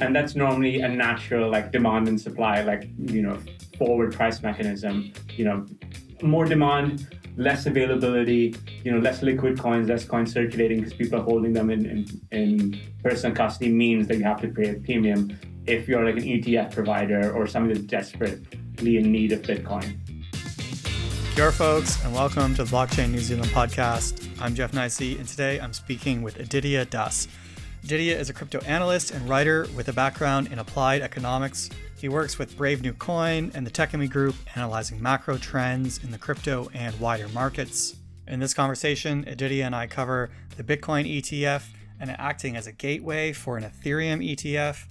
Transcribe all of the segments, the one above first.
And that's normally a natural like demand and supply, like, you know, forward price mechanism. You know, more demand, less availability, you know, less liquid coins, less coins circulating because people are holding them in, in, in personal custody means that you have to pay a premium if you're like an ETF provider or somebody that's desperately in need of Bitcoin. Kia folks, and welcome to the Blockchain New Zealand podcast. I'm Jeff Nicey, and today I'm speaking with Aditya Das. Aditya is a crypto analyst and writer with a background in applied economics. He works with Brave New Coin and the Techemy Group, analyzing macro trends in the crypto and wider markets. In this conversation, Aditya and I cover the Bitcoin ETF and acting as a gateway for an Ethereum ETF.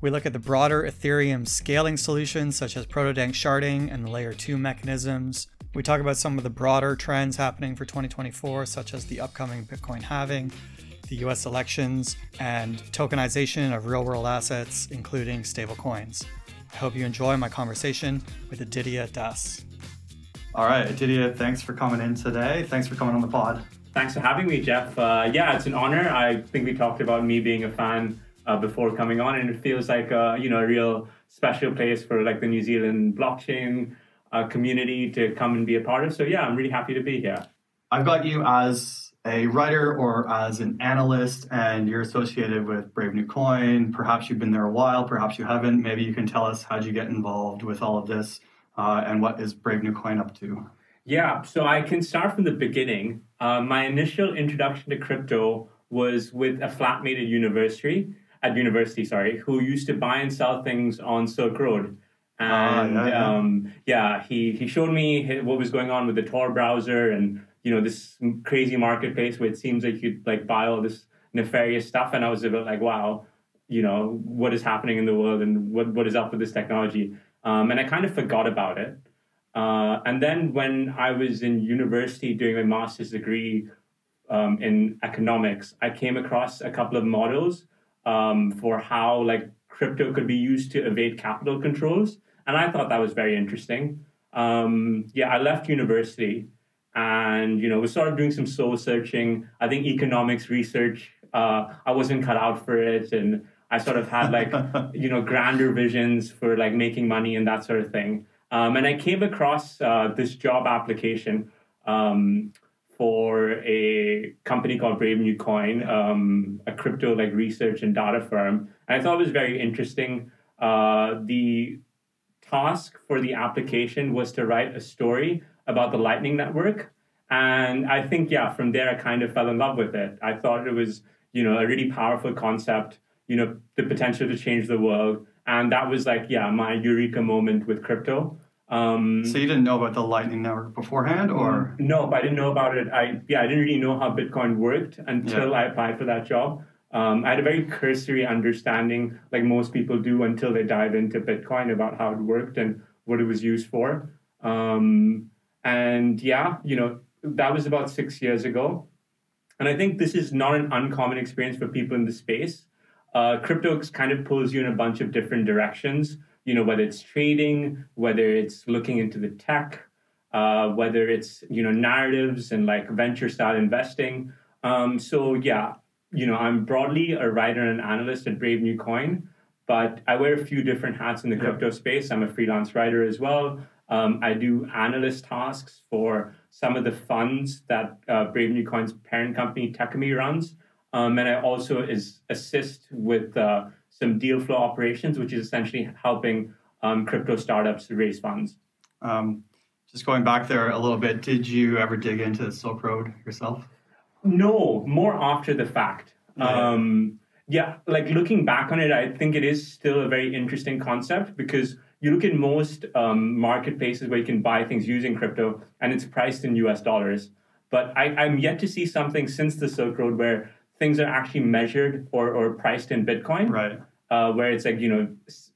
We look at the broader Ethereum scaling solutions such as proto danksharding and the layer 2 mechanisms. We talk about some of the broader trends happening for 2024, such as the upcoming Bitcoin halving, the US elections, and tokenization of real world assets, including stablecoins. I hope you enjoy my conversation with Aditya Das. All right, Aditya, thanks for coming in today. Thanks for coming on the pod. Thanks for having me, Jeff. Uh, yeah, it's an honor. I think we talked about me being a fan uh, before coming on, and it feels like uh, you know a real special place for like the New Zealand blockchain uh, community to come and be a part of. So yeah, I'm really happy to be here. I've got you as a writer or as an analyst, and you're associated with Brave New Coin. Perhaps you've been there a while, perhaps you haven't. Maybe you can tell us how'd you get involved with all of this, uh, and what is Brave New Coin up to? Yeah, so I can start from the beginning. Uh, my initial introduction to crypto was with a flatmate at university, at university, sorry, who used to buy and sell things on Silk Road. Ah, and yeah, yeah. Um, yeah, he he showed me what was going on with the Tor browser and you know this crazy marketplace where it seems like you'd like buy all this nefarious stuff, and I was a bit like, wow, you know what is happening in the world and what what is up with this technology, um, and I kind of forgot about it. Uh, and then when I was in university doing my master's degree um, in economics, I came across a couple of models um, for how like crypto could be used to evade capital controls and I thought that was very interesting. Um, yeah, I left university and you know we started doing some soul searching. I think economics research uh, I wasn't cut out for it, and I sort of had like you know grander visions for like making money and that sort of thing. Um, and I came across uh, this job application um, for a company called Brave New Coin, um, a crypto like research and data firm. And I thought it was very interesting. Uh, the task for the application was to write a story about the Lightning Network. And I think, yeah, from there I kind of fell in love with it. I thought it was, you know, a really powerful concept, you know, the potential to change the world. And that was like, yeah, my eureka moment with crypto. Um, so you didn't know about the Lightning Network beforehand, or no? I didn't know about it. I yeah, I didn't really know how Bitcoin worked until yeah. I applied for that job. Um, I had a very cursory understanding, like most people do, until they dive into Bitcoin about how it worked and what it was used for. Um, and yeah, you know, that was about six years ago. And I think this is not an uncommon experience for people in the space. Uh, crypto kind of pulls you in a bunch of different directions, you know, whether it's trading, whether it's looking into the tech, uh, whether it's, you know, narratives and like venture style investing. Um, so yeah, you know, I'm broadly a writer and analyst at Brave New Coin, but I wear a few different hats in the crypto space. I'm a freelance writer as well. Um, I do analyst tasks for some of the funds that uh, Brave New Coin's parent company Techemy runs, um, and I also is assist with uh, some deal flow operations, which is essentially helping um, crypto startups raise funds. Um, just going back there a little bit, did you ever dig into Silk Road yourself? No, more after the fact. Yeah. Um, yeah, like looking back on it, I think it is still a very interesting concept because you look at most um, marketplaces where you can buy things using crypto and it's priced in US dollars. But I, I'm yet to see something since the Silk Road where things are actually measured or, or priced in Bitcoin. Right. Uh, where it's like, you know,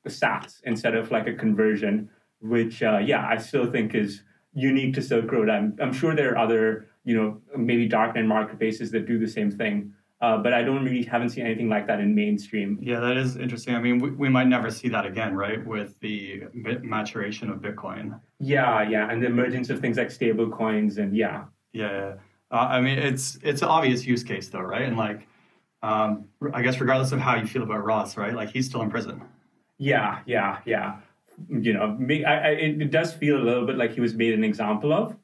sats instead of like a conversion, which, uh, yeah, I still think is unique to Silk Road. I'm, I'm sure there are other you know, maybe darknet marketplaces that do the same thing. Uh, but I don't really haven't seen anything like that in mainstream. Yeah, that is interesting. I mean, we, we might never see that again, right? With the maturation of Bitcoin. Yeah, yeah, and the emergence of things like stable coins and yeah. Yeah, uh, I mean, it's it's an obvious use case though, right? And like, Um, I guess regardless of how you feel about Ross, right? Like he's still in prison. Yeah, yeah, yeah. You know, me, I, I, it does feel a little bit like he was made an example of.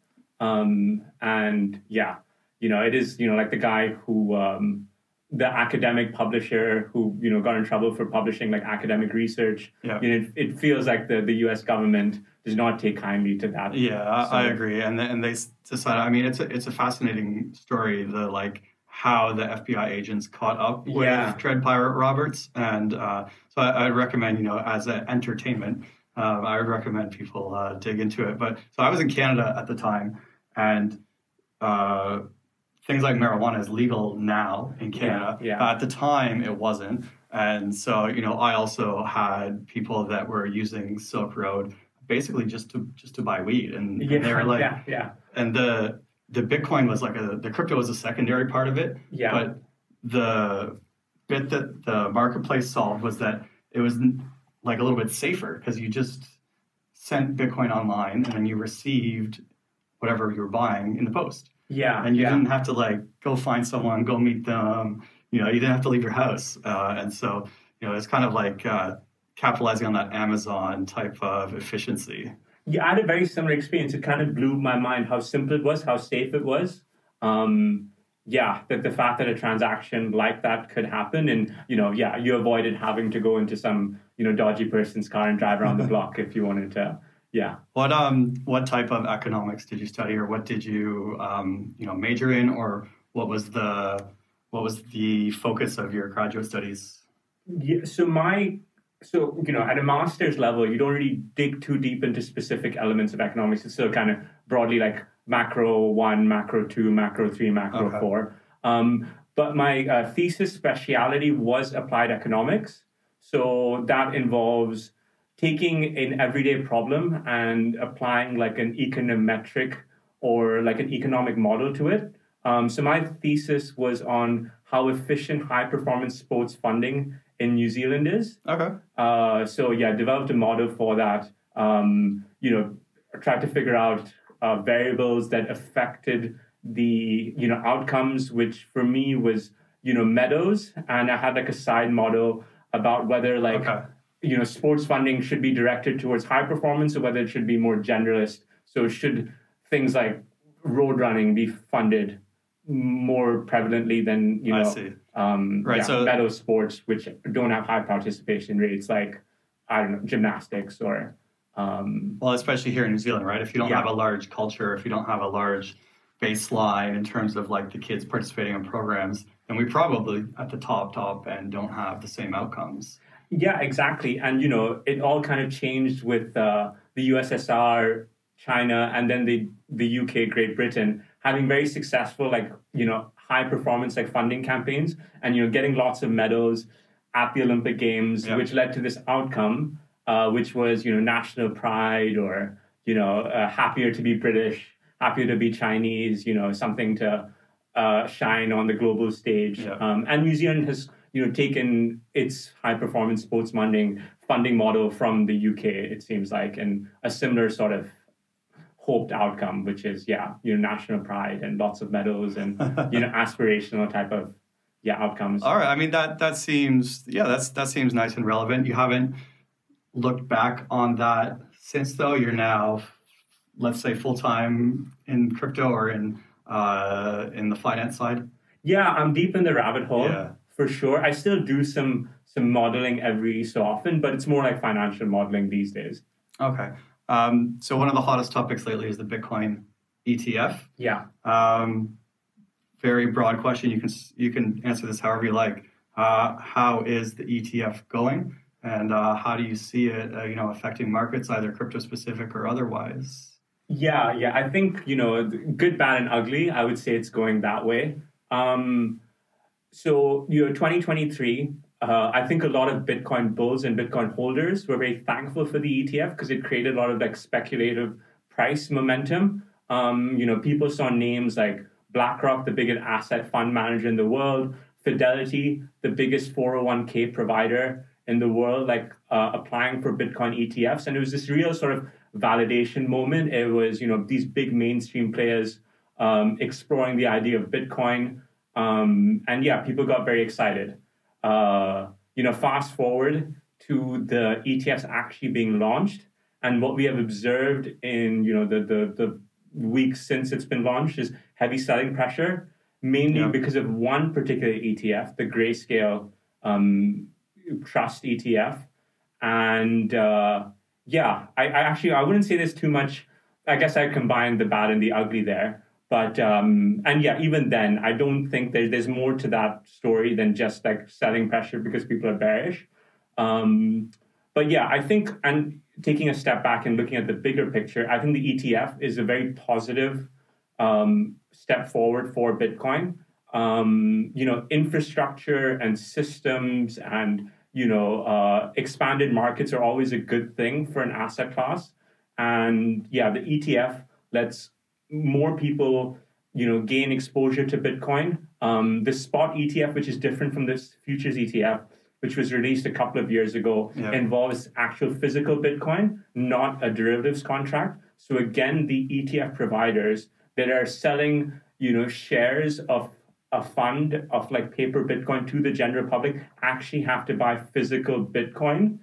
Um, and yeah, you know, it is, you know, like the guy who, um, the academic publisher who, you know, got in trouble for publishing like academic research. Yeah. You know, it, it feels like the, the US government does not take kindly to that. Yeah, I, So- I agree. And th- and they decided. I mean, it's a it's a fascinating story. The like how the FBI agents caught up with Yeah. Dread Pirate Roberts, and uh, so I, I'd recommend you know as an entertainment, um, I would recommend people uh, dig into it. But so I was in Canada at the time, and uh, things like marijuana is legal now in Canada. Yeah, yeah. At the time, it wasn't. And so, you know, I also had people that were using Silk Road basically just to just to buy weed, and, and they were like, yeah, yeah, and the the Bitcoin was like a the crypto was a secondary part of it, yeah. but the bit that the marketplace solved was that it was like a little bit safer because you just sent Bitcoin online and then you received whatever you were buying in the post, yeah, and you yeah. didn't have to like go find someone, go meet them. You know, you didn't have to leave your house, uh, and so you know it's kind of like uh, capitalizing on that Amazon type of efficiency. Yeah, I had a very similar experience. It kind of blew my mind how simple it was, how safe it was. Um, yeah, that the fact that a transaction like that could happen, and you know, yeah, you avoided having to go into some you know dodgy person's car and drive around the block if you wanted to. Yeah, What um what type of economics did you study, or what did you um you know major in, or what was the what was the focus of your graduate studies? yeah. So my so you know at a master's level, you don't really dig too deep into specific elements of economics. It's still kind of broadly like macro one, macro two, macro three, macro Okay. four. Um, but my uh, thesis speciality was applied economics. So that involves taking an everyday problem and applying like an econometric or like an economic model to it. Um, so my thesis was on how efficient high performance sports funding in New Zealand is. Okay. Uh, so yeah, developed a model for that. Um, you know, tried to figure out uh, variables that affected the you know outcomes, which for me was you know meadows, and I had like a side model about whether like Okay. you know sports funding should be directed towards high performance or whether it should be more generalist. So should things like road running be funded more prevalently than you know um, Right, yeah, so- meadow sports, which don't have high participation rates, like I don't know, gymnastics or um, Well, especially here in New Zealand, right? If you don't Yeah. have a large culture, if you don't have a large baseline in terms of like the kids participating in programs, then we probably at the top top and don't have the same outcomes. yeah, exactly. And you know, it all kind of changed with uh, the USSR, China, and then the the UK, Great Britain having very successful like you know high performance like funding campaigns, and you know getting lots of medals at the Olympic Games, Yeah. which led to this outcome, uh, which was you know national pride or you know uh, happier to be British, happier to be Chinese, you know something to uh, shine on the global stage. Yeah. Um, and New Zealand has you know taken its high performance sports funding funding model from the UK. It seems like, and a similar sort of hoped outcome, which is yeah, you know national pride and lots of medals and you know aspirational type of yeah outcomes. All right. I mean that that seems yeah that's that seems nice and relevant. You haven't looked back on that since though. You're now let's say full time in crypto or in uh, in the finance side. Yeah, I'm deep in the rabbit hole Yeah. for sure. I still do some some modeling every so often, but it's more like financial modeling these days. Okay. Um, so one of the hottest topics lately is the Bitcoin ETF. Yeah. Um, very broad question. You can you can answer this however you like. Uh, how is the ETF going, and uh, how do you see it, uh, you know, affecting markets, either crypto specific or otherwise? Yeah, yeah. I think, you know, good, bad, and ugly, I would say it's going that way. Um, so, you know, 2023, uh, I think a lot of Bitcoin bulls and Bitcoin holders were very thankful for the ETF because it created a lot of like speculative price momentum. Um, you know, people saw names like BlackRock, the biggest asset fund manager in the world, Fidelity, the biggest 401k provider in the world, like uh, applying for Bitcoin ETFs. And it was this real sort of validation moment. It was, you know, these big mainstream players um, exploring the idea of Bitcoin. Um, and yeah, people got very excited. Uh, you know, fast forward to the ETFs actually being launched, and what we have observed in you know the the, the weeks since it's been launched is heavy selling pressure, mainly yeah. because of one particular ETF, the Grayscale um, Trust ETF, and uh, yeah, I, I actually I wouldn't say there's too much. I guess I combined the bad and the ugly there. But um, and yeah, even then, I don't think there's there's more to that story than just like selling pressure because people are bearish. Um, but yeah, I think and taking a step back and looking at the bigger picture, I think the ETF is a very positive um, step forward for Bitcoin. Um, you know, infrastructure and systems and you know uh, expanded markets are always a good thing for an asset class. And yeah, the ETF lets more people you know gain exposure to Bitcoin. Um, the spot ETF, which is different from this futures ETF, which was released a couple of years ago, yeah. involves actual physical Bitcoin, not a derivatives contract. So again, the ETF providers that are selling you know shares of a fund of like paper Bitcoin to the general public actually have to buy physical Bitcoin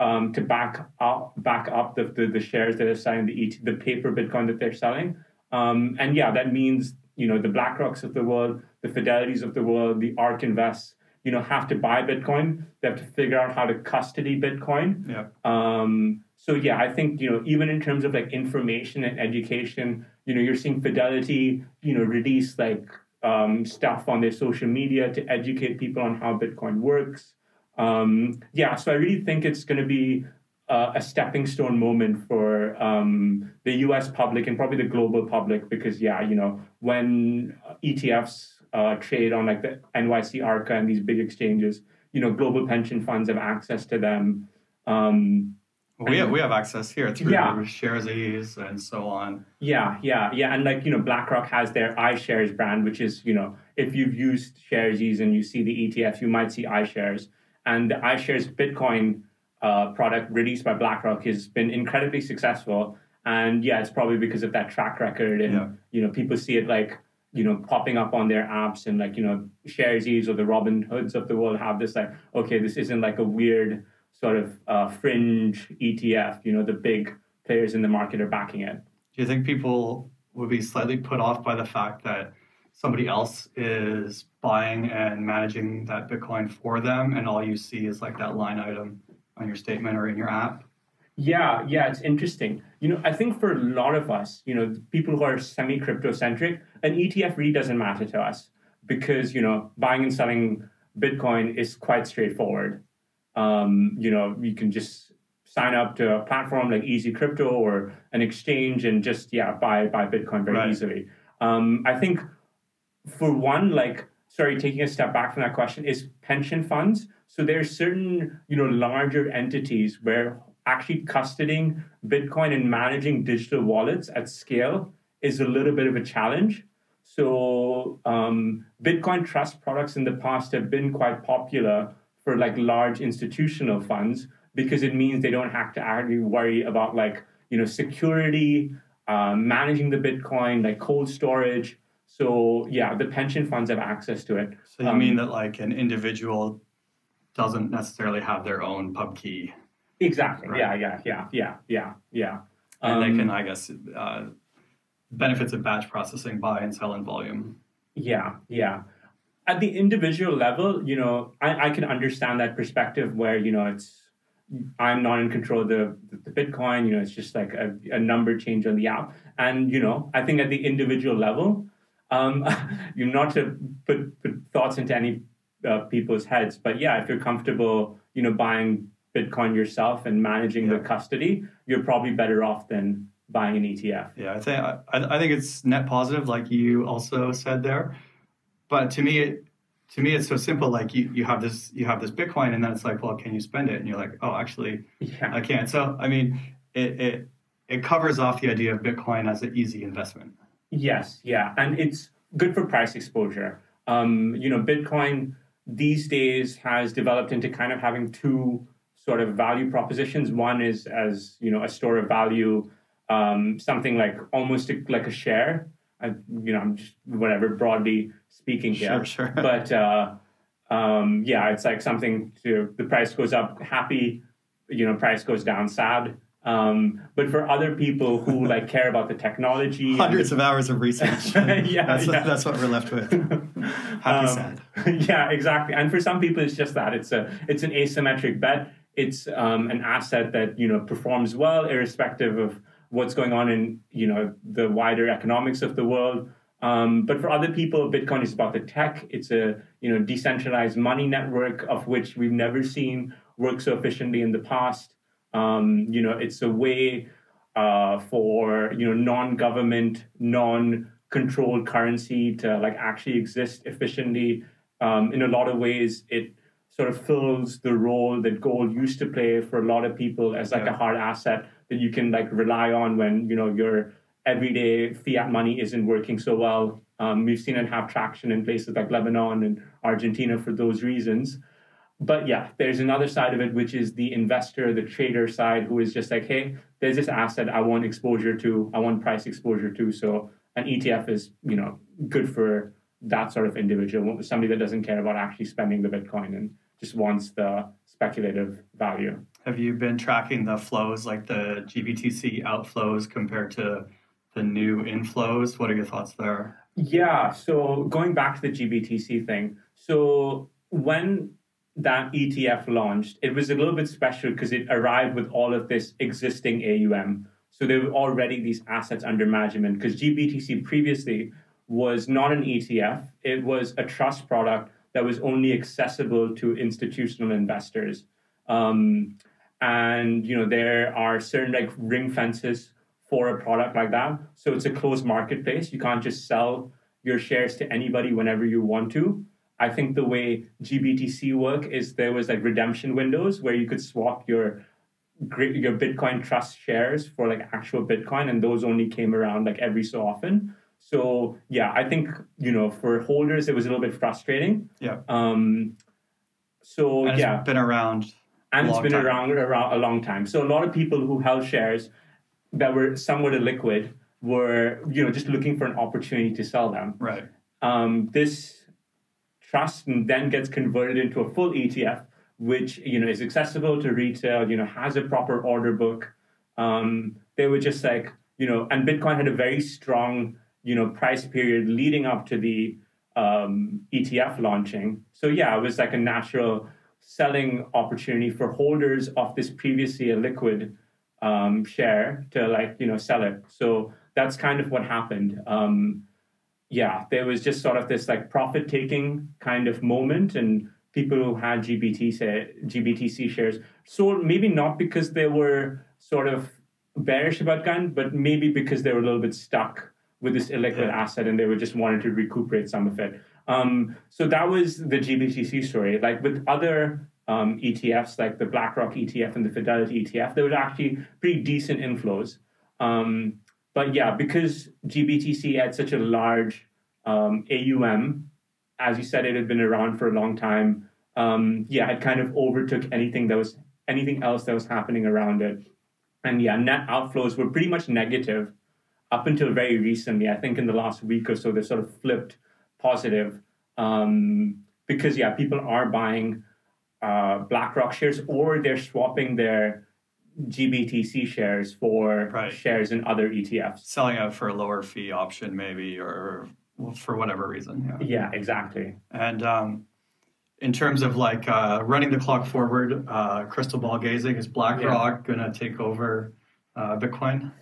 um, to back up back up the, the, the shares that are selling the ET, the paper Bitcoin that they're selling. Um, and yeah, that means you know the BlackRocks of the world, the Fidelities of the world, the ARK Invests, you know, have to buy Bitcoin. They have to figure out how to custody Bitcoin. Yeah. Um, so yeah, I think you know even in terms of like information and education, you know, you're seeing Fidelity, you know, release like um, stuff on their social media to educate people on how Bitcoin works. Um, yeah, so I really think it's going to be uh, a stepping stone moment for um, the U.S. public and probably the global public because yeah, you know when ETFs uh, trade on like the NYSE Arca and these big exchanges, you know global pension funds have access to them. Um, we have, we have access here through yeah. Sharesies and so on. Yeah, yeah, yeah. And like, you know, BlackRock has their iShares brand, which is, you know, if you've used Sharesies and you see the ETF, you might see iShares. And the iShares Bitcoin uh, product released by BlackRock has been incredibly successful. And yeah, it's probably because of that track record. And, yeah. you know, people see it like, you know, popping up on their apps and like, you know, Sharesies or the Robinhoods of the world have this like, okay, this isn't like a weird sort of uh, fringe ETF. You know, the big players in the market are backing it. Do you think people would be slightly put off by the fact that somebody else is buying and managing that Bitcoin for them, and all you see is like that line item on your statement or in your app? Yeah, yeah, it's interesting. You know, I think for a lot of us, you know, people who are semi crypto centric, an ETF really doesn't matter to us because, you know, buying and selling Bitcoin is quite straightforward. Um, you know, you can just sign up to a platform like Easy Crypto or an exchange and just yeah buy buy Bitcoin very right. easily. Um, I think for one, like sorry, taking a step back from that question is pension funds. So there's certain you know larger entities where actually custodying Bitcoin and managing digital wallets at scale is a little bit of a challenge. So um, Bitcoin trust products in the past have been quite popular for like large institutional funds because it means they don't have to actually worry about like you know security, uh, managing the Bitcoin, like cold storage. So yeah, the pension funds have access to it. So you um, mean that like an individual doesn't necessarily have their own pub key? Exactly. Right? Yeah. Yeah. Yeah. Yeah. Yeah. Yeah. And um, they can, I guess, uh, benefits of batch processing, buy and sell in volume. Yeah. Yeah at the individual level, you know, I, I can understand that perspective where, you know, it's I'm not in control of the, the, Bitcoin, you know, it's just like a, a number change on the app. And, you know, I think at the individual level, um, you're not to put, put thoughts into any uh, people's heads, but yeah, if you're comfortable, you know, buying Bitcoin yourself and managing yeah. the custody, you're probably better off than buying an ETF. Yeah, I think I, I think it's net positive, like you also said there. But to me, it, to me, it's so simple. Like you, you have this, you have this Bitcoin, and then it's like, well, can you spend it? And you're like, oh, actually, yeah. I can't. So, I mean, it, it it covers off the idea of Bitcoin as an easy investment. Yes, yeah, and it's good for price exposure. Um, you know, Bitcoin these days has developed into kind of having two sort of value propositions. One is as you know a store of value, um, something like almost like a share I, you know, I'm just whatever broadly speaking here. Sure, sure. But uh, um, yeah, it's like something to the price goes up, happy, you know, price goes down, sad. Um, but for other people who like care about the technology, Hundreds of hours of research. Yeah, that's, yeah. that's what we're left with. Happy Um, sad. yeah, exactly. And for some people, it's just that it's a it's an asymmetric bet. It's um, an asset that you know performs well, irrespective of what's going on in you know the wider economics of the world. Um, but for other people, Bitcoin is about the tech. It's a you know decentralized money network of which we've never seen work so efficiently in the past. Um, you know, it's a way uh, for you know non-government, non-controlled currency to like actually exist efficiently. Um, in a lot of ways, it sort of fills the role that gold used to play for a lot of people as like Yeah. a hard asset that you can like rely on when you know your everyday fiat money isn't working so well. Um, we've seen it have traction in places like Lebanon and Argentina for those reasons but yeah, there's another side of it, which is the investor, the trader side, who is just like, hey, there's this asset I want exposure to, I want price exposure to. So an ETF is, you know, good for that sort of individual, somebody that doesn't care about actually spending the Bitcoin and just wants the speculative value. Have you been tracking the flows, like the GBTC outflows compared to the new inflows? What are your thoughts there? Yeah. So going back to the GBTC thing. So when that ETF launched, it was a little bit special because it arrived with all of this existing AUM. So there were already these assets under management because GBTC previously was not an ETF. It was a trust product that was only accessible to institutional investors. Um, and you know there are certain like ring fences for a product like that. So it's a closed marketplace. You can't just sell your shares to anybody whenever you want to. I think the way GBTC work is there was like redemption windows where you could swap your your Bitcoin trust shares for like actual Bitcoin, and those only came around like every so often. So yeah, I think you know for holders it was a little bit frustrating. Yeah. Um. So yeah, been around. And it's been around around a long time. So a lot of people who held shares that were somewhat illiquid were you know just looking for an opportunity to sell them. Right. Um, this trust then gets converted into a full ETF, which you know is accessible to retail. You know has a proper order book. Um, they were just like you know, and Bitcoin had a very strong you know price period leading up to the um, ETF launching. So yeah, it was like a natural selling opportunity for holders of this previously a liquid um, share to like you know sell it. So that's kind of what happened. Um, yeah, there was just sort of this like profit taking kind of moment, and people who had GBT say, GBTC shares sold maybe not because they were sort of bearish about gun, but maybe because they were a little bit stuck with this illiquid Yeah. asset and they were just wanted to recuperate some of it. Um, so that was the GBTC story. Like with other um, ETFs, like the BlackRock ETF and the Fidelity ETF, there was actually pretty decent inflows. Um, but yeah, because GBTC had such a large um, AUM, as you said, it had been around for a long time. Um, yeah, it kind of overtook anything that was anything else that was happening around it. And yeah, net outflows were pretty much negative up until very recently. I think in the last week or so, they sort of flipped positive um, because yeah, people are buying uh, BlackRock shares or they're swapping their GBTC shares for Right. shares in other ETFs. Selling out for a lower fee option, maybe, or for whatever reason. Yeah. Yeah, exactly. And um, in terms of like uh, running the clock forward, uh, crystal ball gazing, is BlackRock going to take over uh, Bitcoin?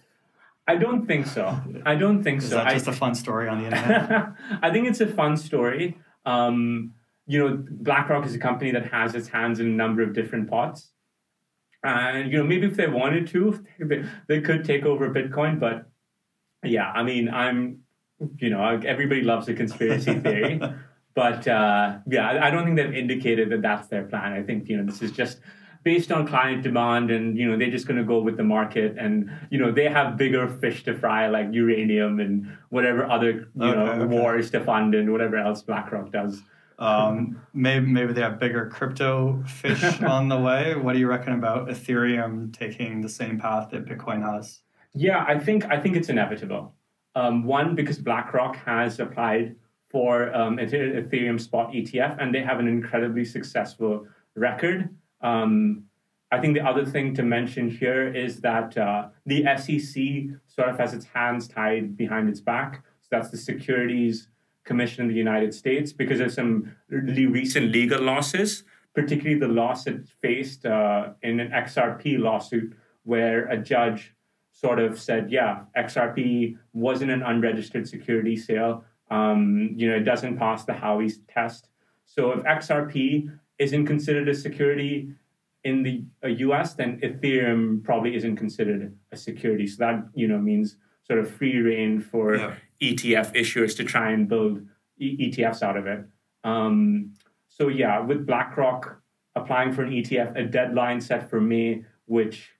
I don't think so. I don't think Is so. that just a fun story on the internet? I think it's a fun story. Um, you know, BlackRock is a company that has its hands in a number of different pots. And, you know, maybe if they wanted to, they, they could take over Bitcoin. But yeah, I mean, I'm, you know, everybody loves a conspiracy theory. but uh, yeah, I, I don't think they've indicated that that's their plan. I think, you know, this is just based on client demand and, you know, they're just going to go with the market. And, you know, they have bigger fish to fry like uranium and whatever other, you Okay, know, okay. wars to fund and whatever else BlackRock does. Um, maybe maybe they have bigger crypto fish on the way. What do you reckon about Ethereum taking the same path that Bitcoin has? Yeah, I think I think it's inevitable. Um, one, because BlackRock has applied for um, Ethereum spot ETF, and they have an incredibly successful record. Um, I think the other thing to mention here is that uh, the SEC sort of has its hands tied behind its back. So that's the Securities Commission in the United States because of some really recent legal losses, particularly the loss it faced uh, in an XRP lawsuit where a judge sort of said, yeah, XRP wasn't an unregistered security sale. Um, you know, it doesn't pass the Howey's test. So if XRP isn't considered a security in the uh, US, then Ethereum probably isn't considered a security. So that, you know, means sort of free reign for yeah. ETF issuers to try and build e- ETFs out of it. Um, so yeah, with BlackRock applying for an ETF, a deadline set for May, which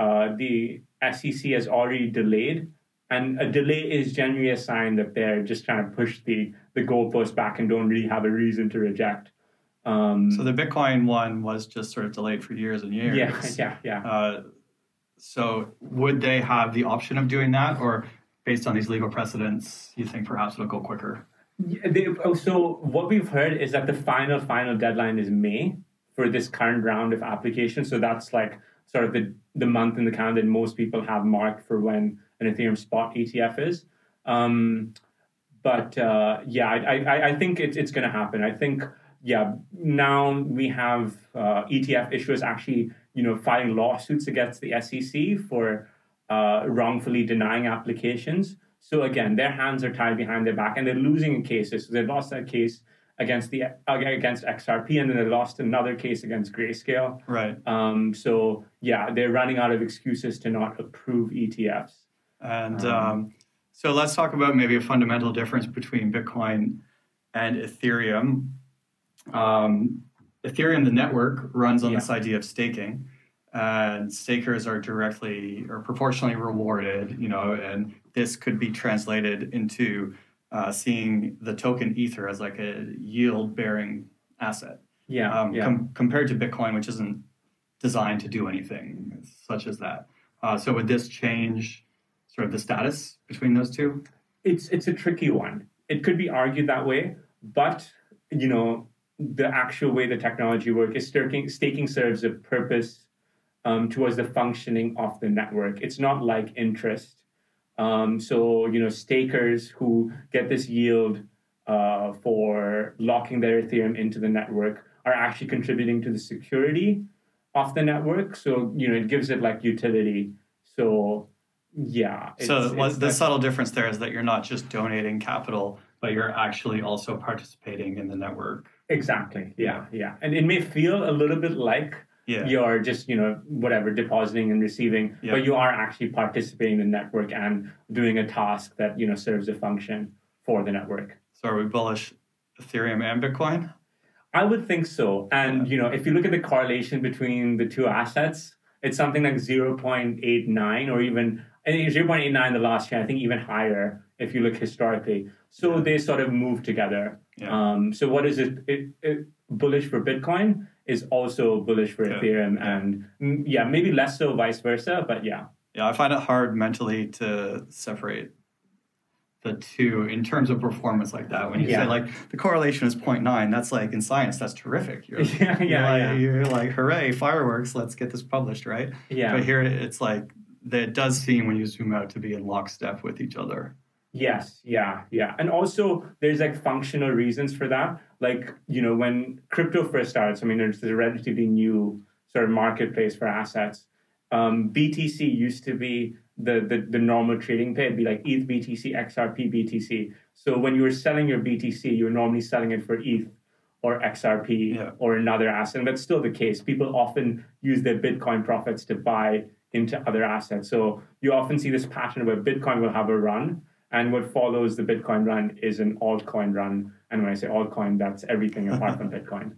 uh, the SEC has already delayed. And a delay is generally a sign that they're just trying to push the, the goalpost back and don't really have a reason to reject. Um, so the Bitcoin one was just sort of delayed for years and years. Yeah, yeah, yeah. Uh, so would they have the option of doing that, or based on these legal precedents, you think perhaps it'll go quicker? Yeah, they, oh, so what we've heard is that the final final deadline is May for this current round of applications. So that's like sort of the the month in the calendar most people have marked for when an Ethereum spot ETF is. Um, but uh, yeah, I, I, I think it's it's going to happen. I think yeah, now we have uh, ETF issuers actually, you know, filing lawsuits against the SEC for uh, wrongfully denying applications. So again, their hands are tied behind their back, and they're losing cases. So they lost that case against the against XRP, and then they lost another case against Grayscale. Right. Um, so yeah, they're running out of excuses to not approve ETFs. And um, um, so let's talk about maybe a fundamental difference between Bitcoin and Ethereum. Um, Ethereum, the network, runs on yeah. this idea of staking, and stakers are directly or proportionally rewarded. You know, and this could be translated into uh, seeing the token Ether as like a yield-bearing asset. Yeah, um, yeah. Com- compared to Bitcoin, which isn't designed to do anything such as that. Uh, so would this change sort of the status between those two? It's it's a tricky one. It could be argued that way, but you know the actual way the technology works is staking, staking serves a purpose um, towards the functioning of the network. It's not like interest. Um, so, you know, stakers who get this yield uh, for locking their Ethereum into the network are actually contributing to the security of the network. So, you know, it gives it like utility. So, yeah. so, it's the subtle difference there is that you're not just donating capital, but you're actually also participating in the network. Exactly. Yeah. Yeah. And it may feel a little bit like yeah. you're just, you know, whatever, depositing and receiving, yeah. but you are actually participating in the network and doing a task that, you know, serves a function for the network. So are we bullish Ethereum and Bitcoin? I would think so. And, yeah. you know, if you look at the correlation between the two assets, it's something like 0.89 or even eh, 0.89 the last year, I think even higher if you look historically. So they sort of move together. Yeah. Um, so what is it, it, it, bullish for Bitcoin is also bullish for yeah. Ethereum, and yeah, maybe less so vice versa, but yeah. Yeah, I find it hard mentally to separate the two in terms of performance like that. When you yeah. say like the correlation is 0.9, that's like in science, that's terrific. You're, yeah, yeah, you're like, yeah. You're like, hooray, fireworks, let's get this published, right? Yeah. But here it's like, that it does seem when you zoom out to be in lockstep with each other. Yes, yeah, yeah. And also there's like functional reasons for that. Like, you know, when crypto first started, so, I mean, there's a relatively new sort of marketplace for assets. Um, BTC used to be the, the, the normal trading pair. It'd be like ETH BTC, XRP BTC. So when you were selling your BTC, you were normally selling it for ETH or XRP yeah. or another asset. And that's still the case. People often use their Bitcoin profits to buy into other assets. So you often see this pattern where Bitcoin will have a run and what follows the Bitcoin run is an altcoin run. And when I say altcoin, that's everything apart from Bitcoin.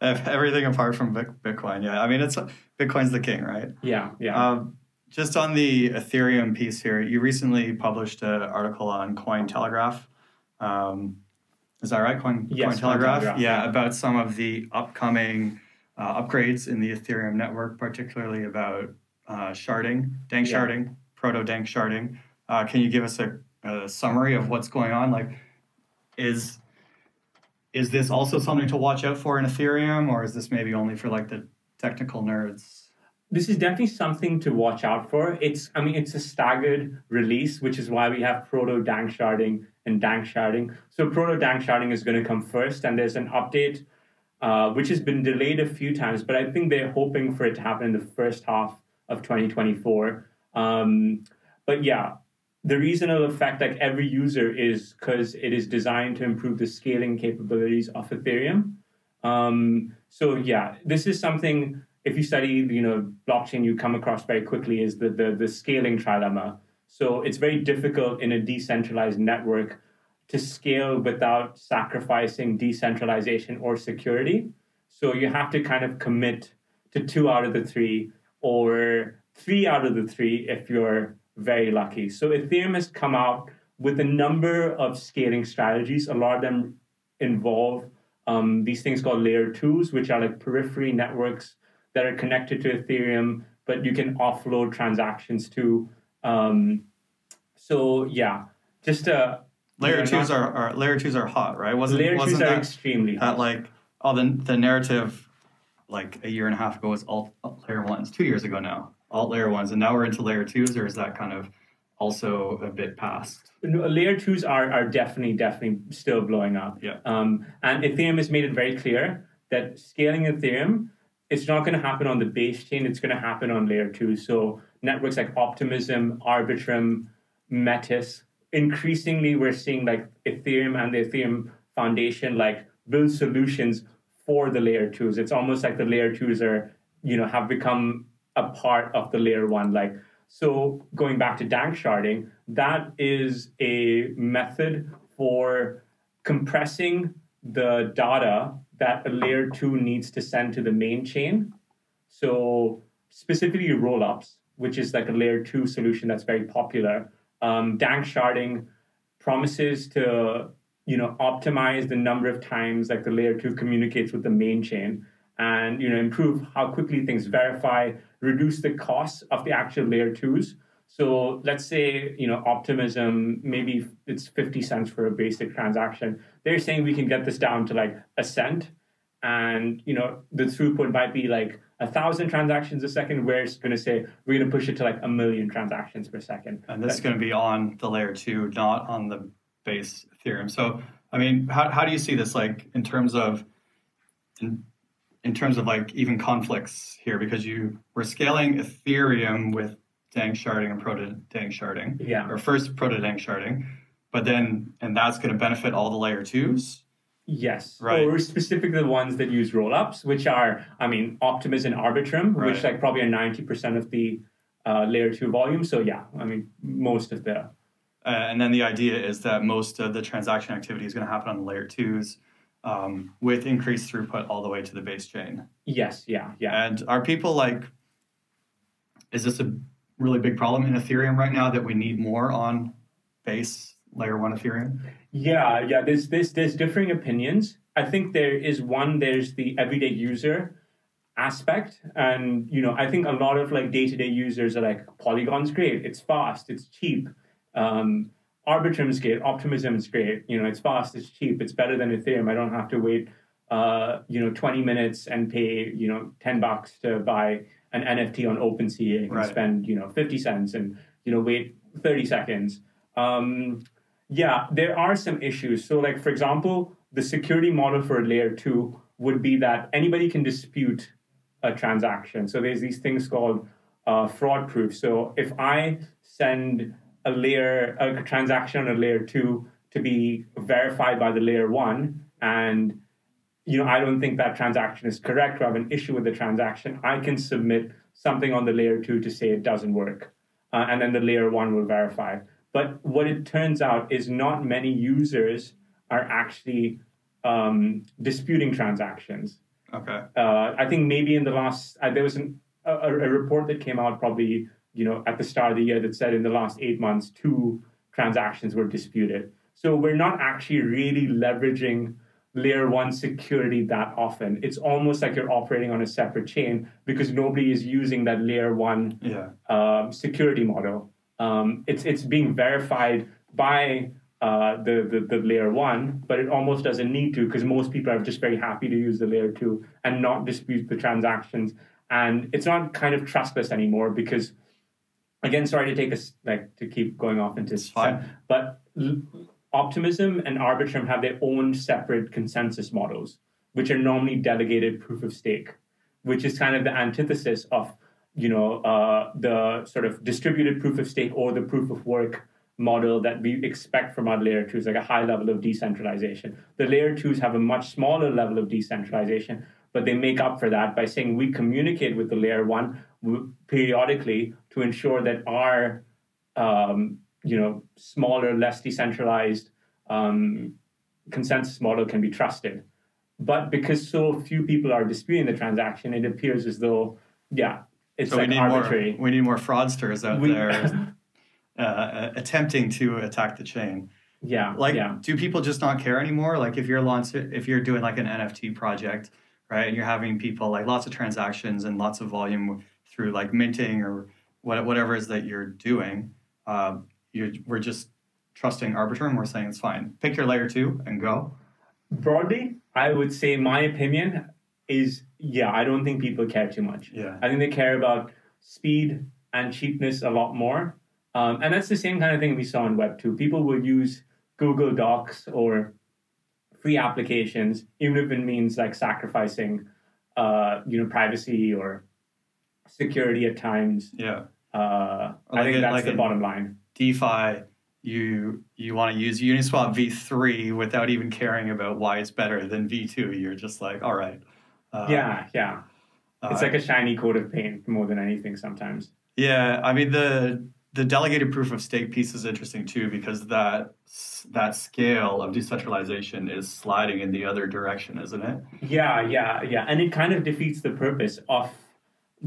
everything apart from Bitcoin, yeah. I mean, it's Bitcoin's the king, right? Yeah, yeah. Um, just on the Ethereum piece here, you recently published an article on Cointelegraph. Um, is that right? Coin, yes, Cointelegraph? Cointelegraph. Yeah, about some of the upcoming uh, upgrades in the Ethereum network, particularly about uh, sharding, dank yeah. sharding, proto danksharding. Uh, can you give us a a summary of what's going on? Like, is is this also something to watch out for in Ethereum, or is this maybe only for like the technical nerds? This is definitely something to watch out for. It's, I mean, it's a staggered release, which is why we have proto danksharding and danksharding. So proto danksharding is going to come first, and there's an update uh, which has been delayed a few times, but I think they're hoping for it to happen in the first half of 2024. Um, but yeah, the reason it'll affect like every user is because it is designed to improve the scaling capabilities of Ethereum. Um, so yeah, this is something if you study you know blockchain, you come across very quickly is the the, the scaling trilemma. So it's very difficult in a decentralized network to scale without sacrificing decentralization or security. So you have to kind of commit to two out of the three or three out of the three if you're very lucky. So Ethereum has come out with a number of scaling strategies. A lot of them involve um, these things called layer twos, which are like periphery networks that are connected to Ethereum, but you can offload transactions to. Um, so yeah, just a layer twos not, are, are, layer twos are hot, right? Wasn't layer wasn't twos are extremely hot. like oh the the narrative like a year and a half ago was alt layer ones, two years ago now alt layer ones, and now we're into layer twos, or is that kind of also a bit past? No, layer twos are are definitely definitely still blowing up. Yeah. Um, and Ethereum has made it very clear that scaling Ethereum, it's not going to happen on the base chain. It's going to happen on layer two. So networks like Optimism, Arbitrum, Metis. Increasingly, we're seeing like Ethereum and the Ethereum Foundation like build solutions for the layer twos. It's almost like the layer twos are, you know, have become a part of the layer one. Like, so going back to danksharding, that is a method for compressing the data that a layer two needs to send to the main chain. So specifically rollups, which is like a layer two solution that's very popular. Um, danksharding promises to you know optimize the number of times like the layer two communicates with the main chain and you know improve how quickly things verify reduce the costs of the actual layer twos. So let's say you know optimism maybe it's 50 cents for a basic transaction. They're saying we can get this down to like a cent. And you know the throughput might be like a thousand transactions a second. Where it's going to say we're going to push it to like a million transactions per second. And this is going to be on the layer two not on the base ethereum. So i mean how, how do you see this like in terms of in, in terms of like even conflicts here because you were scaling Ethereum with danksharding and proto danksharding. Yeah. Or first proto danksharding, but then and that's going to benefit all the layer twos. Yes. Right. Or specifically the ones that use rollups, which are, I mean, Optimism and Arbitrum, right. which like probably are ninety percent of the uh, layer two volume. So yeah, I mean, most of the. Uh, and then the idea is that most of the transaction activity is going to happen on the layer twos um, with increased throughput all the way to the base chain. Yes, yeah, yeah. And are people like, is this a really big problem in Ethereum right now that we need more on base layer one Ethereum? Yeah, yeah. There's there's there's differing opinions. I think there is one. There's the everyday user aspect, and you know, I think a lot of like day to day users are like Polygon's great. It's fast. It's cheap. Um, Arbitrum is great. Optimism is great. You know, it's fast, it's cheap, it's better than Ethereum. I don't have to wait, uh, you know, 20 minutes and pay, you know, 10 bucks to buy an NFT on OpenSea. I can right. spend, you know, 50 cents and, you know, wait 30 seconds. Um, yeah, there are some issues. So, like, for example, the security model for layer two would be that anybody can dispute a transaction. So, there's these things called uh, fraud proof. So, if I send a layer, a transaction on a layer two to be verified by the layer one, and you know, I don't think that transaction is correct or I have an issue with the transaction, I can submit something on the layer two to say it doesn't work. Uh, and then the layer one will verify. But what it turns out is not many users are actually um, disputing transactions. Okay. Uh, I think maybe in the last, uh, there was an, a, a report that came out probably you know, at the start of the year that said in the last eight months, two transactions were disputed. So we're not actually really leveraging layer one security that often. It's almost like you're operating on a separate chain because nobody is using that layer one yeah. um, security model. Um, it's it's being verified by uh, the, the, the layer one, but it almost doesn't need to because most people are just very happy to use the layer two and not dispute the transactions. And it's not kind of trustless anymore because, again, sorry to take us like to keep going off into it's fine, but Optimism and Arbitrum have their own separate consensus models, which are normally delegated proof of stake, which is kind of the antithesis of you know uh, the sort of distributed proof of stake or the proof of work model that we expect from our layer twos, like a high level of decentralization. The layer twos have a much smaller level of decentralization, but they make up for that by saying we communicate with the layer one periodically to ensure that our um, you know smaller, less decentralized um, consensus model can be trusted. But because so few people are disputing the transaction, it appears as though yeah, it's so like we need arbitrary. more we need more fraudsters out We- there uh, attempting to attack the chain. yeah, Like, yeah, do people just not care anymore? Like, if you're launch, if you're doing like an NFT project, right, and you're having people like lots of transactions and lots of volume through like minting or what, whatever it is that you're doing, uh, you're, we're just trusting Arbitrum. We're saying it's fine. Pick your layer two and go. broadly, I would say my opinion is yeah, I don't think people care too much. Yeah. I think they care about speed and cheapness a lot more. Um, and that's the same kind of thing we saw in Web 2. People will use Google Docs or free applications, even if it means like sacrificing, uh, you know, privacy or security at times. Yeah. Uh, I Like think it- that's like the bottom line. DeFi, you you want to use Uniswap v3 without even caring about why it's better than v2. You're just like, all right. Uh, yeah, yeah. It's uh, like a shiny coat of paint more than anything sometimes. Yeah, I mean the the delegated proof of stake piece is interesting too because that that scale of decentralization is sliding in the other direction, isn't it? Yeah, yeah, yeah. And it kind of defeats the purpose of,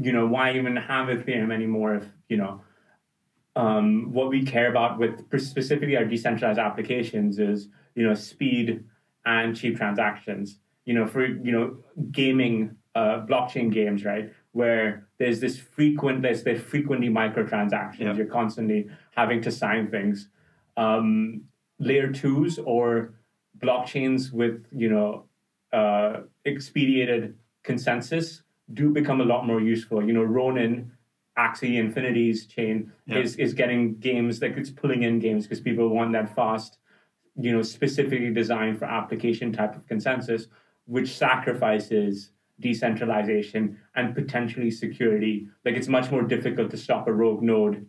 you know, why even have Ethereum anymore if, you know, um, what we care about with specifically our decentralized applications is, you know, speed and cheap transactions. You know, for, you know, gaming, uh, blockchain games, right? Where there's this frequent, there's there's frequently microtransactions. Yeah. You're constantly having to sign things. Um, layer twos or blockchains with, you know, uh, expedited consensus do become a lot more useful. You know, Ronin, Axie Infinity's chain Yeah. is is getting games like it's pulling in games because people want that fast, you know, specifically designed for application type of consensus, which sacrifices decentralization and potentially security. Like it's much more difficult to stop a rogue node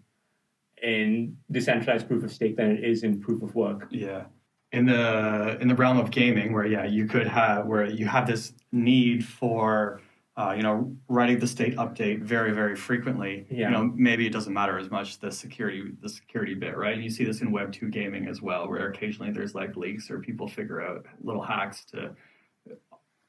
in decentralized proof of stake than it is in proof of work. Yeah. In the in the realm of gaming, where yeah, you could have where you have this need for uh, you know writing the state update very very frequently. Yeah. You know maybe it doesn't matter as much the security the security bit, right? And you see this in Web two gaming as well, where occasionally there's like leaks or people figure out little hacks to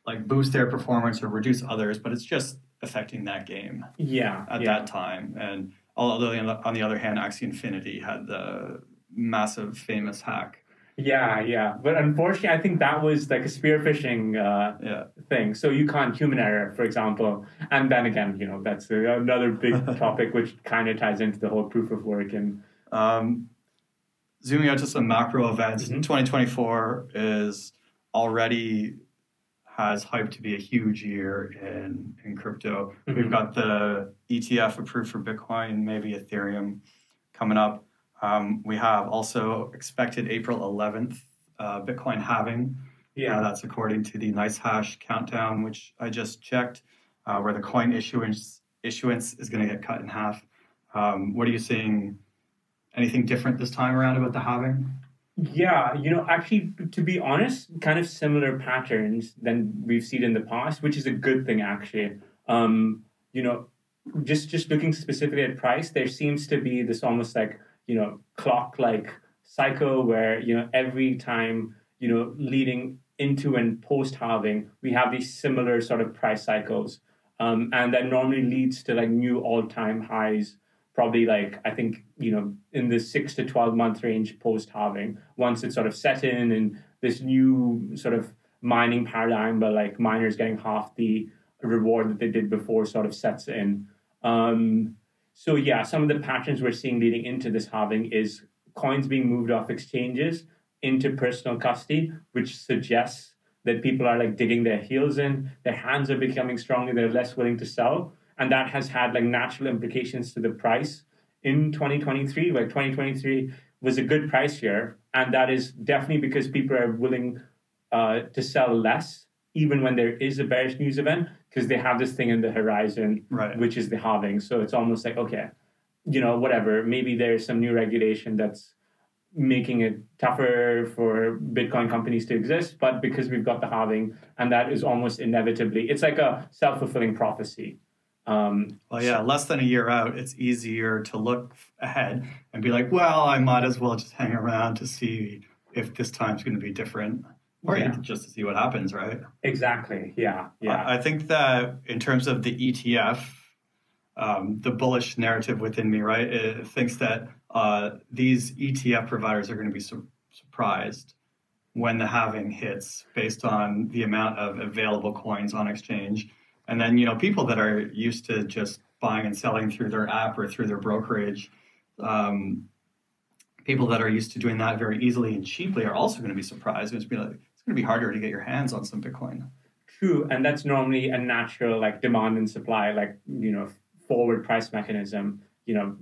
like boost their performance or reduce others, but it's just affecting that game Yeah. at yeah. that time. And although on the, on the other hand, Axie Infinity had the massive famous hack. Yeah, yeah. But unfortunately, I think that was like a spearphishing uh, Yeah. thing. So you can't human error, for example. And then again, you know, that's another big topic which kind of ties into the whole proof of work. And Um, zooming out to some macro events, Mhm. 2024 is already has hyped to be a huge year in, in crypto. We've Mhm. got the ETF approved for Bitcoin, maybe Ethereum coming up. Um, we have also expected April 11th uh, Bitcoin halving. yeah, Uh, that's according to the NiceHash countdown, which I just checked, uh, where the coin issuance issuance is going to get cut in half. Um, what are you seeing? Anything different this time around about the halving? Yeah, you know, actually, to be honest, kind of similar patterns than we've seen in the past, which is a good thing, actually. Um, you know, just just looking specifically at price, there seems to be this almost like you know clock-like cycle where you know every time you know leading into and post halving, we have these similar sort of price cycles, um, and that normally leads to like new all-time highs probably like I think you know in the six to twelve month range post halving. Once it's sort of set in and this new sort of mining paradigm, but like miners getting half the reward that they did before, sort of sets in. Um, so yeah, some of the patterns we're seeing leading into this halving is coins being moved off exchanges into personal custody, which suggests that people are like digging their heels in, their hands are becoming stronger, they're less willing to sell. And that has had like natural implications to the price in 2023. Like 2023 was a good price year. And that is definitely because people are willing uh, to sell less, even when there is a bearish news event, because they have this thing in the horizon, Right. which is the halving. So it's almost like, okay, you know, whatever, maybe there's some new regulation that's making it tougher for Bitcoin companies to exist, but because we've got the halving, and that is almost inevitably, it's like a self fulfilling prophecy. Um, Well, yeah, less than a year out, it's easier to look ahead and be like, well, I might as well just hang around to see if this time's going to be different, or Yeah. just to see what happens, right? exactly. Yeah. Yeah. I think that in terms of the ETF, um, the bullish narrative within me, right, it thinks that uh, these ETF providers are going to be sur- surprised when the halving hits based on the amount of available coins on exchange. And then, you know, people that are used to just buying and selling through their app or through their brokerage, um, people that are used to doing that very easily and cheaply are also going to be surprised. It's, be like, it's going to be harder to get your hands on some Bitcoin. True, and that's normally a natural like demand and supply, like you know, forward price mechanism. You know,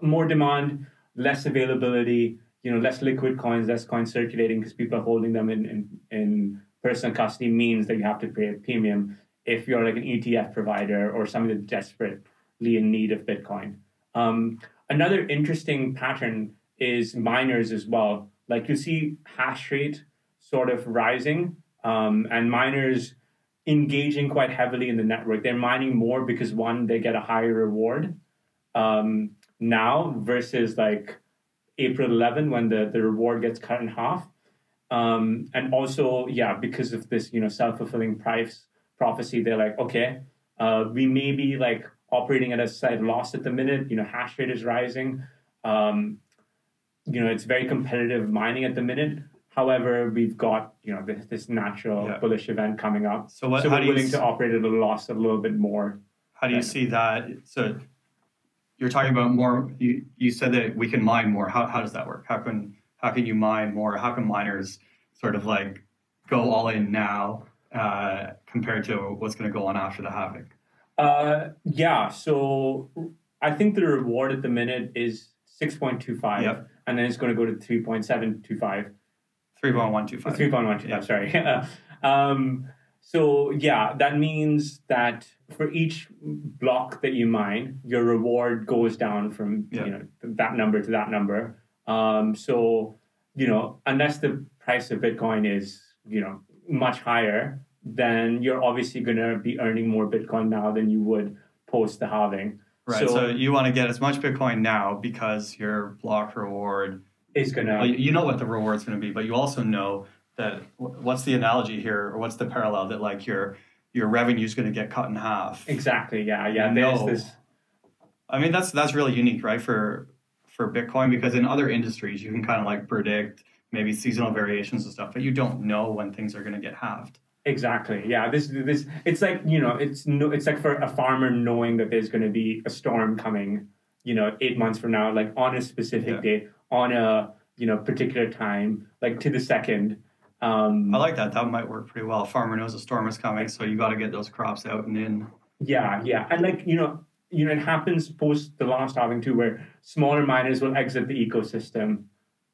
more demand, less availability. You know, less liquid coins, less coins circulating because people are holding them in, in in personal custody means that you have to pay a premium if you're like an ETF provider or somebody that's desperately in need of Bitcoin. Um, another interesting pattern is miners as well. Like you see hash rate sort of rising, um, and miners engaging quite heavily in the network. They're mining more because one, they get a higher reward um, now versus like April 11 when the, the reward gets cut in half. Um, and also, yeah, because of this, you know, self-fulfilling price prophecy, they're like, okay, uh, we may be like operating at a slight loss at the minute. You know, hash rate is rising. Um, you know, it's very competitive mining at the minute. However, we've got you know this, this natural Yeah. bullish event coming up, So what? so how we're willing s- to operate at a loss a little bit more. How do you see that? So you're talking about more. You, you said that we can mine more. How, how does that work? How can how can you mine more? How can miners sort of like go all in now uh, compared to what's going to go on after the halving? Uh, yeah. So I think the reward at the minute is six point two five, and then it's going to go to three point seven two five. Three point one two five. Three point one two five. Sorry. um, so yeah, that means that for each block that you mine, your reward goes down from Yeah. you know that number to that number. Um, so you know, unless the price of Bitcoin is you know much higher, then you're obviously going to be earning more Bitcoin now than you would post the halving. Right. So, So, you want to get as much Bitcoin now because your block reward. It's going to. you you know what the reward's going to be, but you also know that what's the analogy here, or what's the parallel that like your your revenue is going to get cut in half. exactly yeah yeah. You There's know. this I mean, that's that's really unique, right? For for Bitcoin, because in other industries you can kind of like predict maybe seasonal variations and stuff, but you don't know when things are going to get halved. Exactly. Yeah. This this it's like you know it's no it's like for a farmer knowing that there's going to be a storm coming, you know, eight months from now, like on a specific Yeah. date, on a you know particular time, like to the second. Um, I like that. That might work pretty well. A farmer knows a storm is coming, so you got to get those crops out and in. yeah, yeah, and like you know, you know, it happens post the last halving too, where smaller miners will exit the ecosystem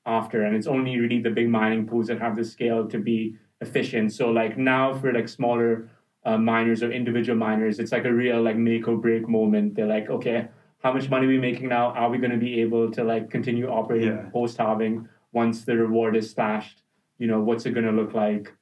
after, and it's only really the big mining pools that have the scale to be efficient. So like now for like smaller uh, miners or individual miners, it's like a real like make or break moment. They're like, okay, how much money are we making now? Are we going to be able to like continue operating Yeah. post halving once the reward is slashed? You know, what's it going to look like?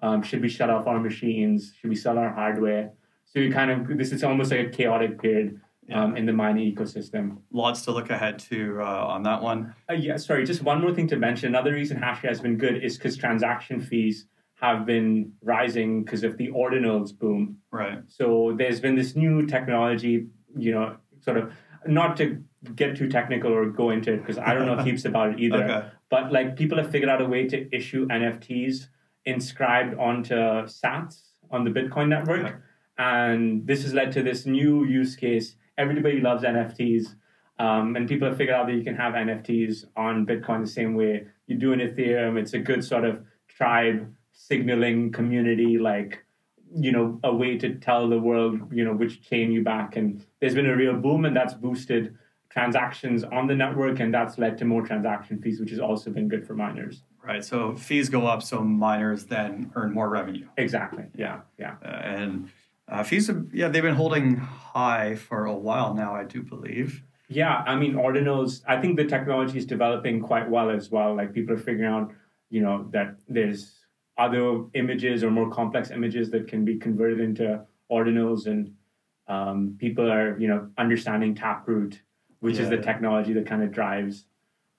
Um, should we shut off our machines? Should we sell our hardware? So you kind of this is almost like a chaotic period um, in the mining ecosystem. Lots to look ahead to uh, on that one. Uh, yeah, sorry, just one more thing to mention. Another reason Hashrate has been good is because transaction fees have been rising because of the ordinals boom. Right. So there's been this new technology, you know, sort of not to get too technical or go into it because I don't know heaps about it either. Okay. But like people have figured out a way to issue NFTs inscribed onto Sats on the Bitcoin network, and this has led to this new use case. Everybody loves NFTs. Um, and people have figured out that you can have NFTs on Bitcoin the same way you do in Ethereum. It's a good sort of tribe signaling community, like you know, a way to tell the world, you know, which chain you back. And there's been a real boom, and that's boosted transactions on the network, and that's led to more transaction fees, which has also been good for miners. Right. So fees go up, so miners then earn more revenue. Exactly. Yeah. Yeah. Uh, and uh, fees, have, yeah, they've been holding high for a while now, I do believe. Yeah, I mean, ordinals. I think the technology is developing quite well as well. Like people are figuring out, you know, that there's other images or more complex images that can be converted into ordinals, and um, people are, you know, understanding Taproot which yeah, is the yeah. technology that kind of drives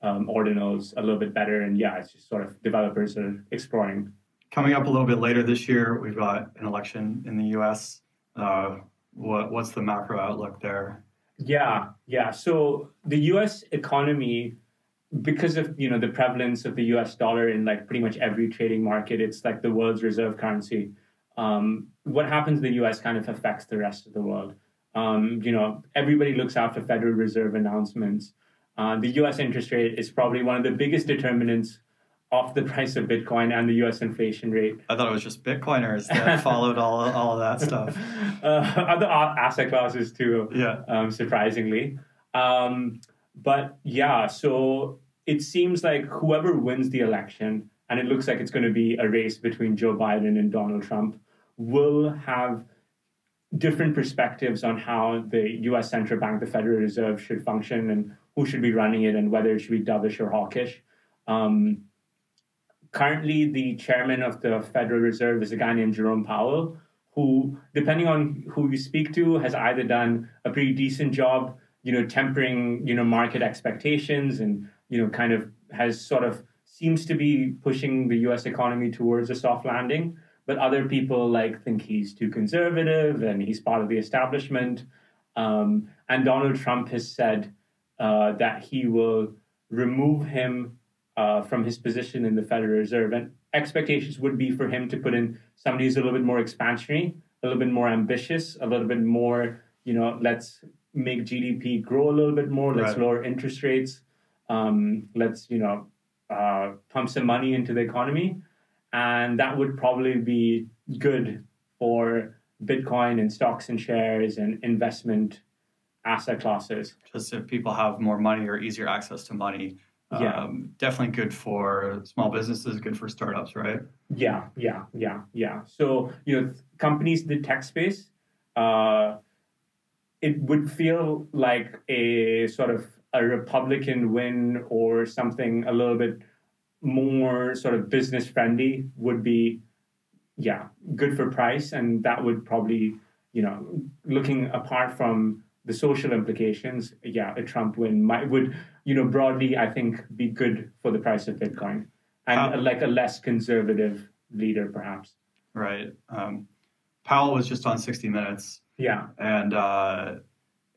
um, ordinals a little bit better. And yeah, it's just sort of developers are exploring. Coming up a little bit later this year, we've got an election in the U.S. Uh, what what's the macro outlook there? Yeah, yeah. So the U.S. economy, because of you know the prevalence of the U.S. dollar in like pretty much every trading market, it's like the world's reserve currency. Um, what happens in the U.S. kind of affects the rest of the world. Um, you know, everybody looks after Federal Reserve announcements. Uh, the U.S. interest rate is probably one of the biggest determinants of the price of Bitcoin and the U.S. inflation rate. I thought it was just Bitcoiners that followed all all of that stuff. Uh, other asset classes too. Yeah. Um, surprisingly, um, but yeah, so it seems like whoever wins the election, and it looks like it's going to be a race between Joe Biden and Donald Trump, will have different perspectives on how the US central bank, the Federal Reserve, should function and who should be running it and whether it should be dovish or hawkish. Um, currently, the chairman of the Federal Reserve is a guy named Jerome Powell, who, depending on who you speak to, has either done a pretty decent job, you know, tempering, you know, market expectations and, you know, kind of has sort of seems to be pushing the US economy towards a soft landing but other people like think he's too conservative and he's part of the establishment. Um, and Donald Trump has said uh, that he will remove him uh, from his position in the Federal Reserve. And expectations would be for him to put in somebody who's a little bit more expansionary, a little bit more ambitious, a little bit more, you know, let's make GDP grow a little bit more, let's right. lower interest rates, um, let's, you know, uh, pump some money into the economy and that would probably be good for Bitcoin and stocks and shares and investment asset classes. Just if people have more money or easier access to money. Yeah. Um, definitely good for small businesses, good for startups, right? Yeah, yeah, yeah, yeah. So, you know, companies in the tech space, uh, it would feel like a sort of a Republican win or something a little bit more sort of business friendly would be yeah good for price. And that would probably you know looking apart from the social implications yeah a trump win might would you know broadly i think be good for the price of bitcoin. And um, like a less conservative leader perhaps. Right. Um, powell was just on 60 minutes. Yeah. And uh,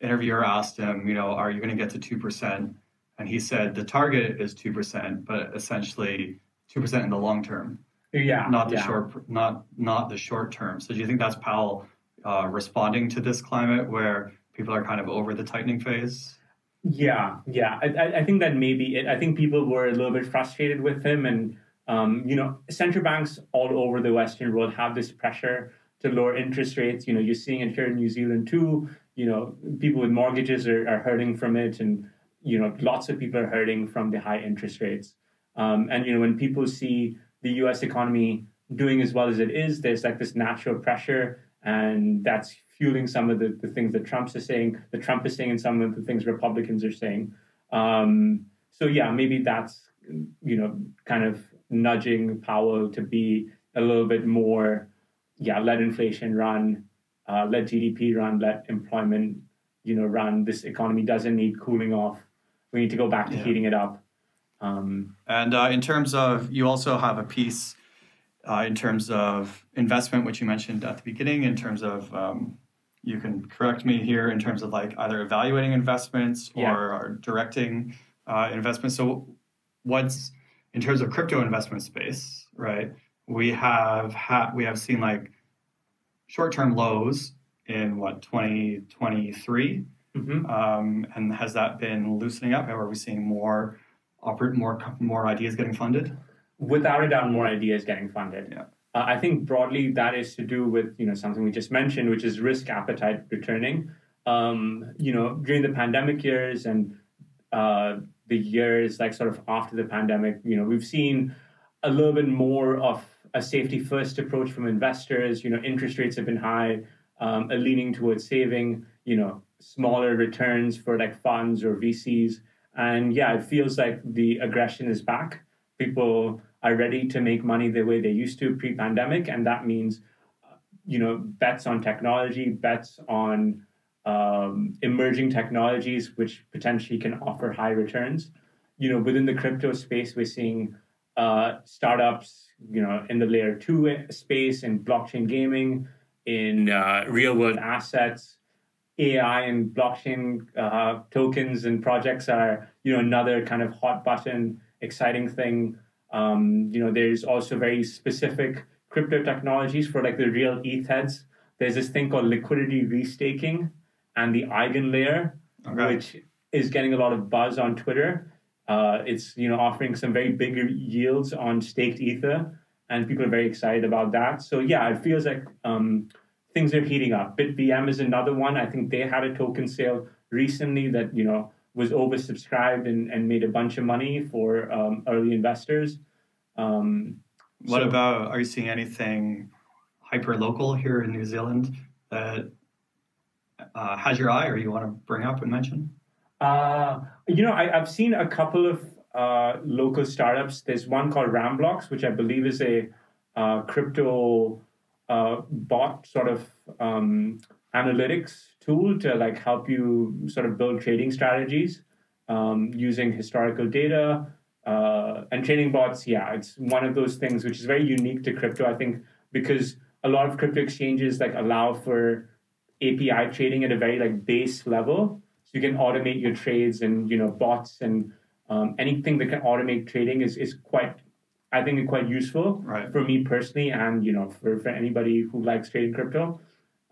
interviewer asked him you know are you going to get to 2% and he said the target is two percent, but essentially two percent in the long term. Yeah, not the yeah. short, not not the short term. So do you think that's Powell uh, responding to this climate where people are kind of over the tightening phase? Yeah, yeah. I, I think that maybe it. I think people were a little bit frustrated with him, and um, you know, central banks all over the Western world have this pressure to lower interest rates. You know, you're seeing it here in New Zealand too. You know, people with mortgages are, are hurting from it, and you know, lots of people are hurting from the high interest rates. Um, and you know, when people see the U.S. economy doing as well as it is, there's like this natural pressure, and that's fueling some of the, the things that Trump is saying, that Trump is saying, and some of the things Republicans are saying. Um, so yeah, maybe that's you know, kind of nudging Powell to be a little bit more, yeah, let inflation run, uh, let GDP run, let employment, you know, run. This economy doesn't need cooling off we need to go back to yeah. heating it up. Um, and uh, in terms of, you also have a piece uh, in terms of investment, which you mentioned at the beginning, in terms of, um, you can correct me here, in terms of like either evaluating investments or, yeah. or directing uh, investments. So, what's in terms of crypto investment space, right? We have ha- we have seen like short term lows in what 2023 Mhm. Um, and has that been loosening up? Are we seeing more oper- more more ideas getting funded? without a doubt more ideas getting funded. Yeah. Uh, I think broadly that is to do with you know something we just mentioned, which is risk appetite returning. Um, you know, during the pandemic years and uh, the years like sort of after the pandemic, you know, we've seen a little bit more of a safety first approach from investors. You know, interest rates have been high, um, a leaning towards saving. You know, smaller returns for like funds or VCs, and yeah, it feels like the aggression is back people are ready to make money the way they used to pre-pandemic and that means uh, you know bets on technology bets on um, emerging technologies which potentially can offer high returns you know within the crypto space we're seeing uh, startups you know in the layer two space in blockchain gaming in uh, real world assets ai and blockchain uh, tokens and projects are you know another kind of hot button exciting thing. Um, you know, there's also very specific crypto technologies for like the real ETH heads. There's this thing called liquidity restaking and the EigenLayer, Okay. which is getting a lot of buzz on Twitter. Uh, it's you know offering some very big yields on staked ether, and people are very excited about that. So yeah, it feels like um, things are heating up. BitVM is another one. I think they had a token sale recently that you know was oversubscribed and, and made a bunch of money for um, early investors. Um, What so- about? Are you seeing anything hyper local here in New Zealand that uh, has your eye, or you want to bring up and mention? Uh, you know, I, I've seen a couple of uh, local startups. There's one called Ramblocks, which I believe is a uh, crypto uh, bot sort of um, analytics tool to like help you sort of build trading strategies um, using historical data uh, and trading bots. Yeah, it's one of those things which is very unique to crypto. I think because a lot of crypto exchanges like allow for API trading at a very like base level you can automate your trades and you know bots and um, anything that can automate trading is is quite I think quite useful Right. for me personally and you know for, for anybody who likes trading crypto.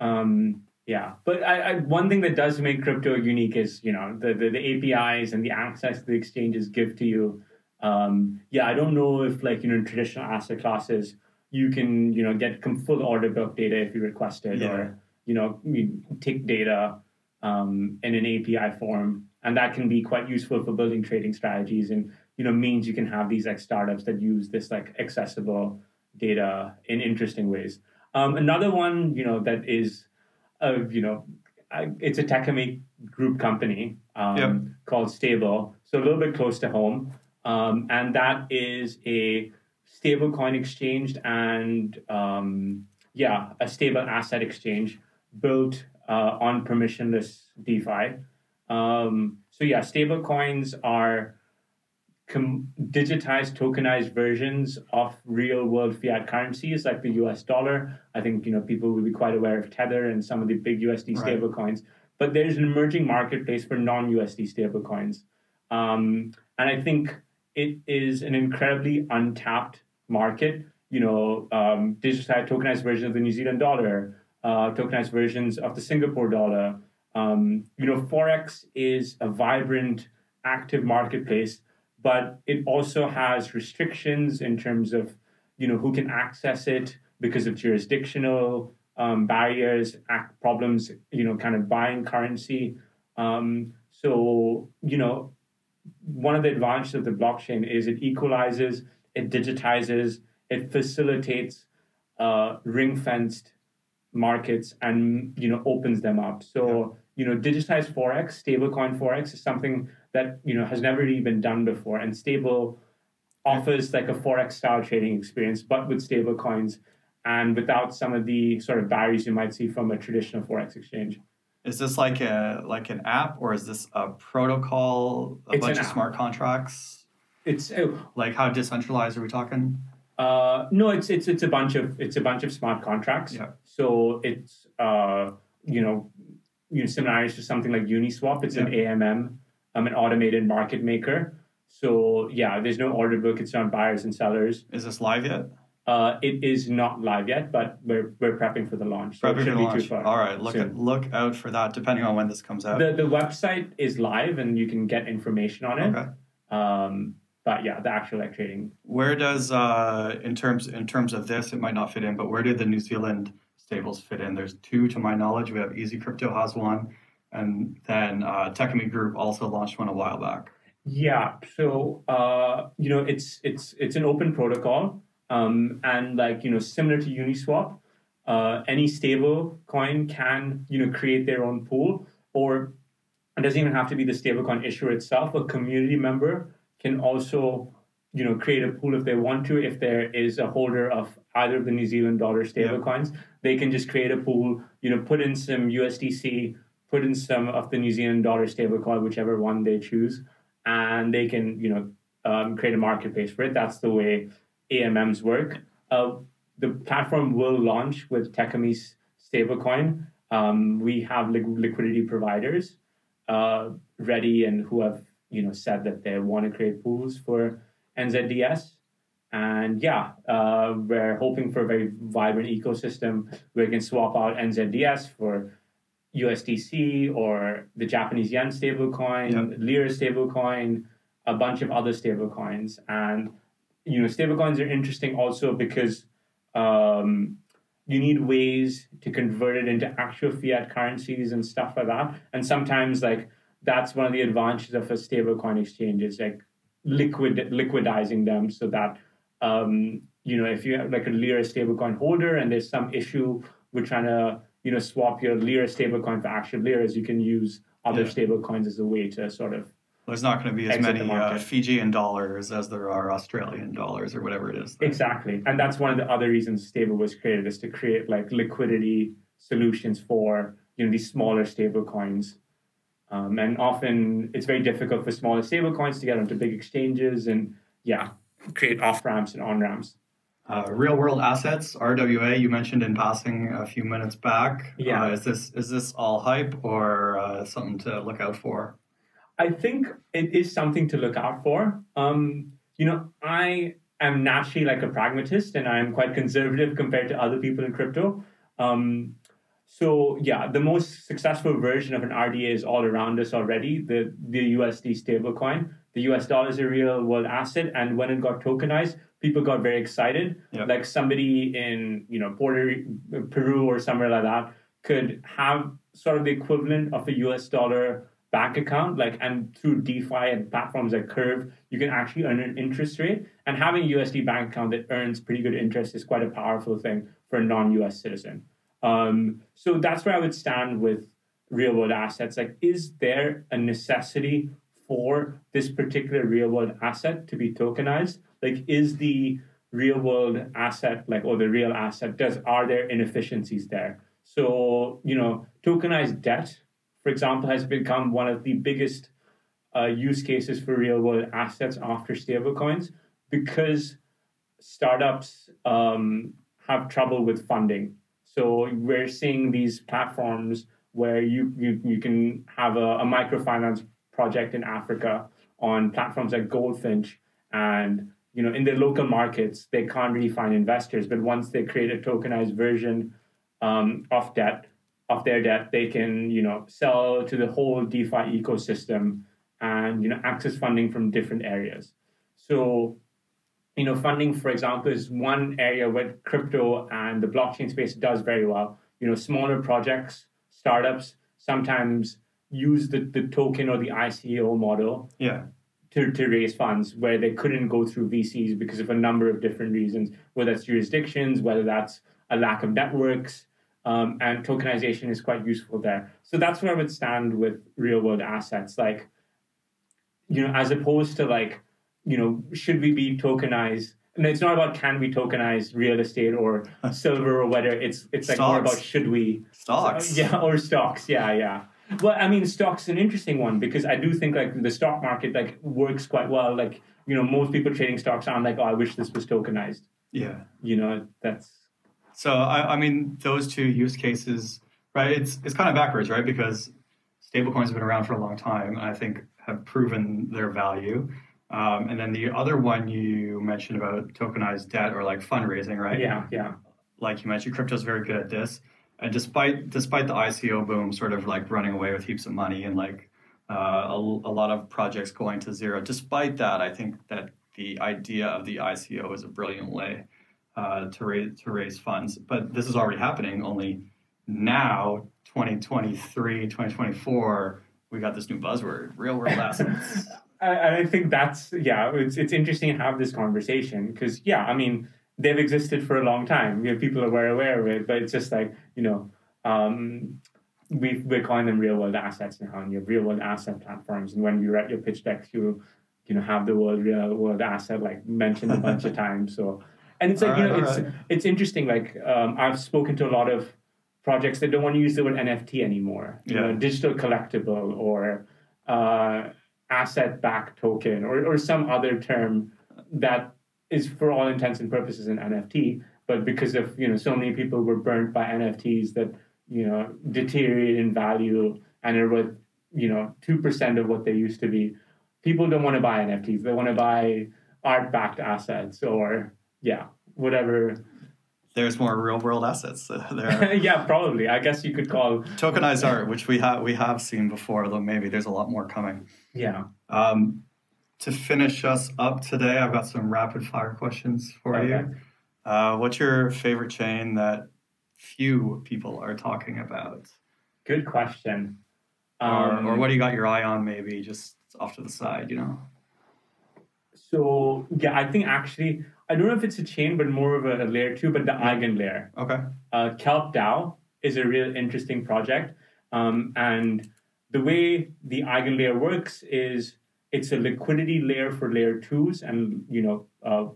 Um, yeah, but I, I, one thing that does make crypto unique is you know the, the the APIs and the access the exchanges give to you. Um, yeah, I don't know if like you know in traditional asset classes you can you know get full order book data if you request it Yeah. or you know you tick data um, in an API form, and that can be quite useful for building trading strategies and you know means you can have these like startups that use this like accessible data in interesting ways. Um, another one, you know, that is, uh, you know, it's a Techemy group company um, Yep. called Stabull, so a little bit close to home, um, and that is a stablecoin exchange and um, yeah, a stable asset exchange built uh, on permissionless DeFi. Um, so yeah, stable coins are com- digitized, tokenized versions of real world fiat currencies like the US dollar. I think you know people will be quite aware of Tether and some of the big USD Right. stable coins. But there's an emerging marketplace for non-USD stable coins. Um, and I think it is an incredibly untapped market. You know, um, digitized, tokenized versions of the New Zealand dollar, uh, tokenized versions of the Singapore dollar. Um, you know, Forex is a vibrant, active marketplace, but it also has restrictions in terms of, you know, who can access it because of jurisdictional um, barriers, act problems, you know, kind of buying currency. Um, so, you know, one of the advantages of the blockchain is it equalizes, it digitizes, it facilitates uh, ring fenced markets and you know opens them up. So you know digitized forex, stablecoin forex is something that you know has never really been done before, and Stabull offers like a forex style trading experience, but with stable coins and without some of the sort of barriers you might see from a traditional forex exchange. Is this like a like an app, or is this a protocol, a It's bunch of app. smart contracts? It's oh, Like how decentralized are we talking? Uh, no, it's it's it's a bunch of it's a bunch of smart contracts. Yeah. So it's uh, you know, you know, similarities to something like Uniswap. It's an AMM, um, an automated market maker. So yeah, there's no order book. It's not buyers and sellers. Is this live yet? Uh, it is not live yet, but we're we're prepping for the launch. So it Prepping for the be too launch. far All right, look at, look out for that. Depending on when this comes out. The the website is live and you can get information on it. okay. Um, but yeah, the actual like trading. Where does uh, in terms in terms of this, it might not fit in, but where do the New Zealand stables fit in? There's two to my knowledge. We have Easy Crypto has one, and then uh, Techemy Group also launched one a while back. Yeah. So uh, you know, it's it's it's an open protocol, um, and like you know, similar to Uniswap, uh, any stable coin can you know create their own pool, or it doesn't even have to be the stablecoin issuer itself. A community member can also you know create a pool if they want to. If there is a holder of either of the New Zealand dollar stablecoins, they can just create a pool. You know, put in some USDC, put in some of the New Zealand dollar stablecoin, whichever one they choose and they can you know um, create a marketplace for it. That's the way AMMs work. Uh, the platform will launch with Techemy's stablecoin. Um, we have li- liquidity providers uh, ready and who have you know said that they want to create pools for NZDS. And yeah, uh, we're hoping for a very vibrant ecosystem where we can swap out NZDS for USDC or the Japanese yen stablecoin, Yep. Lira stablecoin, a bunch of other stablecoins. And you know, stablecoins are interesting also because um, you need ways to convert it into actual fiat currencies and stuff like that. And sometimes, like that's one of the advantages of a stablecoin exchange is like liquid liquidizing them so that um, you know if you have like a Lira stablecoin holder and there's some issue with trying to you know swap your Lira stablecoin for actual liras, you can use other Yeah. stablecoins as a way to sort of There's not going to be as many uh. Fijian dollars as there are Australian dollars or whatever it is. Exactly. And that's one of the other reasons Stabull was created is to create like liquidity solutions for you know these smaller stable coins. Um, and often it's very difficult for smaller stable coins to get onto big exchanges and yeah, create off ramps and on ramps. Uh, real world assets, RWA, you mentioned in passing a few minutes back. Yeah. Uh, is this is this all hype or uh, something to look out for? I think it is something to look out for. Um, you know, I am naturally like a pragmatist and I'm quite conservative compared to other people in crypto. Um, so yeah, the most successful version of an RDA is all around us already. The the USD stablecoin, the US dollar is a real world asset, and when it got tokenized, people got very excited. Yep. Like somebody in you know Puerto Peru or somewhere like that could have sort of the equivalent of a US dollar bank account, like and through DeFi and platforms like Curve, you can actually earn an interest rate. And having a USD bank account that earns pretty good interest is quite a powerful thing for a non-US citizen. Um, so that's where I would stand with real world assets. Like, is there a necessity for this particular real world asset to be tokenized? Like, is the real world asset like or the real asset does are there inefficiencies there? So you know, tokenized debt, for example, has become one of the biggest uh, use cases for real world assets after stablecoins because startups um, have trouble with funding. So we're seeing these platforms where you you, you can have a, a microfinance project in Africa on platforms like Goldfinch. And you know in their local markets they can't really find investors. But once they create a tokenized version um, of debt of their debt they can you know sell to the whole DeFi ecosystem and you know access funding from different areas. So you know, funding, for example, is one area where crypto and the blockchain space does very well. You know, smaller projects, startups sometimes use the, the token or the ICO model Yeah. to, to raise funds where they couldn't go through VCs because of a number of different reasons, whether that's jurisdictions, whether that's a lack of networks, um, and tokenization is quite useful there. So that's where I would stand with real world assets. Like, you know, as opposed to like, you know, should we be tokenized? And it's not about can we tokenize real estate or silver or whether it's it's like more about should we Stocks. yeah, or stocks. Yeah, yeah. Well, I mean, stocks an interesting one because I do think like the stock market like works quite well. Like you know, most people trading stocks aren't like, oh, I wish this was tokenized. Yeah. You know, that's So I, I mean, those two use cases, right? It's it's kind of backwards, right? Because stablecoins have been around for a long time, and I think have proven their value. Um, and then the other one you mentioned about tokenized debt or like fundraising, right? Yeah, yeah. Like you mentioned, crypto's very good at this. And despite despite the ICO boom, sort of like running away with heaps of money and like uh, a, a lot of projects going to zero, despite that, I think that the idea of the ICO is a brilliant way uh, to raise to raise funds. But this is already happening. Only now, 2023, 2024, we got this new buzzword, real world assets. I, I think that's yeah. It's it's interesting to have this conversation because yeah, I mean they've existed for a long time. You know, people are very aware of it, but it's just like you know. Um, we we're calling them real world assets now, and you have real world asset platforms. And when you write your pitch decks, you you know have the word real world asset like mentioned a bunch of times. So, and it's like you know it's right. it's interesting. Like um, I've spoken to a lot of projects that don't want to use the word NFT anymore. You Yeah. know, digital collectible or uh, asset backed token or or some other term that is for all intents and purposes an NFT. But because of you know so many people were burnt by NFTs that you know deteriorate in value and are worth you know two percent of what they used to be. People don't want to buy NFTs. They want to buy art backed assets or yeah whatever. There's more real world assets there. yeah, probably. I guess you could call Tokenized art, which we have we have seen before, though maybe there's a lot more coming. Yeah. Um, to finish us up today, I've got some rapid fire questions for Okay. you. Uh, what's your favorite chain that few people are talking about? Good question. or, Um, or what do you got your eye on, maybe just off to the side, you know? So yeah, I think actually I don't know if it's a chain, but more of a, a layer two, but the EigenLayer. Okay. Uh, Kelp DAO is a real interesting project, um, and the way the EigenLayer works is it's a liquidity layer for layer twos, and you know, uh,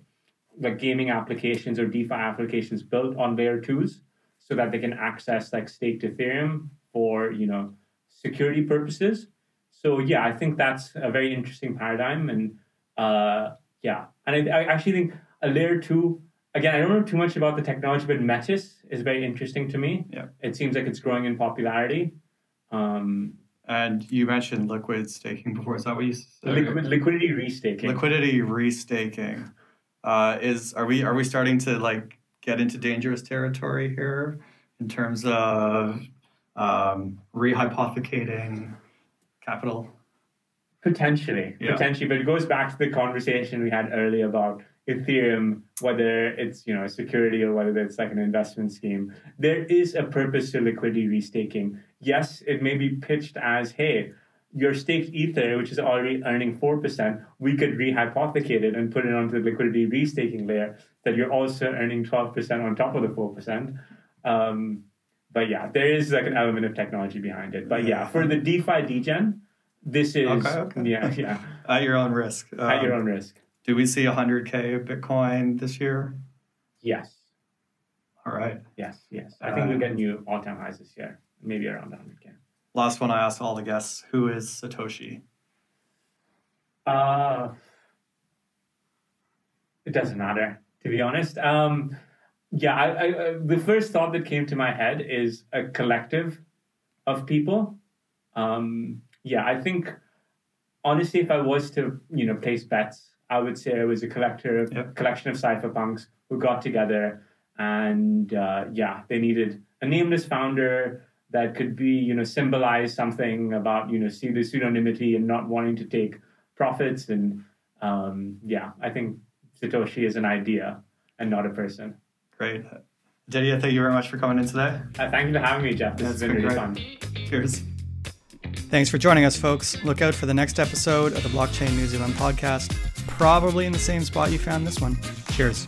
like gaming applications or DeFi applications built on layer twos, so that they can access like staked Ethereum for you know security purposes. So yeah, I think that's a very interesting paradigm, and uh, yeah, and I, I actually think a layer two. Again, I don't know too much about the technology, but Metis is very interesting to me. Yeah. It seems like it's growing in popularity. Um, And you mentioned liquid staking before. Is that what you said? liquid, liquidity restaking. Liquidity restaking. Uh, is are we are we starting to like get into dangerous territory here in terms of um, rehypothecating capital? Potentially, Yeah. potentially, but it goes back to the conversation we had earlier about Ethereum, whether it's you know a security or whether it's like an investment scheme. There is a purpose to liquidity restaking. Yes, it may be pitched as, hey, your staked Ether, which is already earning four percent, we could rehypothecate it and put it onto the liquidity restaking layer that you're also earning twelve percent on top of the four percent. Um, but yeah, there is like an element of technology behind it. But yeah, for the DeFi degen, this is Okay, okay. yeah, yeah, At your own risk. at your Um, own risk. Do we see 100K Bitcoin this year? Yes, All right. yes, yes. I think we'll Uh, get new all-time highs this year, maybe around 100k. Last one I asked all the guests who is Satoshi? Uh, it doesn't matter, to be honest. Um, yeah, I, I, the first thought that came to my head is a collective of people. Um, yeah, I think honestly, if I was to you know place bets, I would say it was a collector of Yep. collection of cypherpunks who got together and uh, yeah, they needed a nameless founder that could be you know symbolize something about you know see the pseudonymity and not wanting to take profits and um, yeah, I think Satoshi is an idea and not a person. Great. Aditya, thank you very much for coming in today. Uh, thank you for having me, Jeff. This has been been really great. fun. Cheers. Thanks for joining us, folks. Look out for the next episode of the Blockchain New Zealand podcast, probably in the same spot you found this one. Cheers.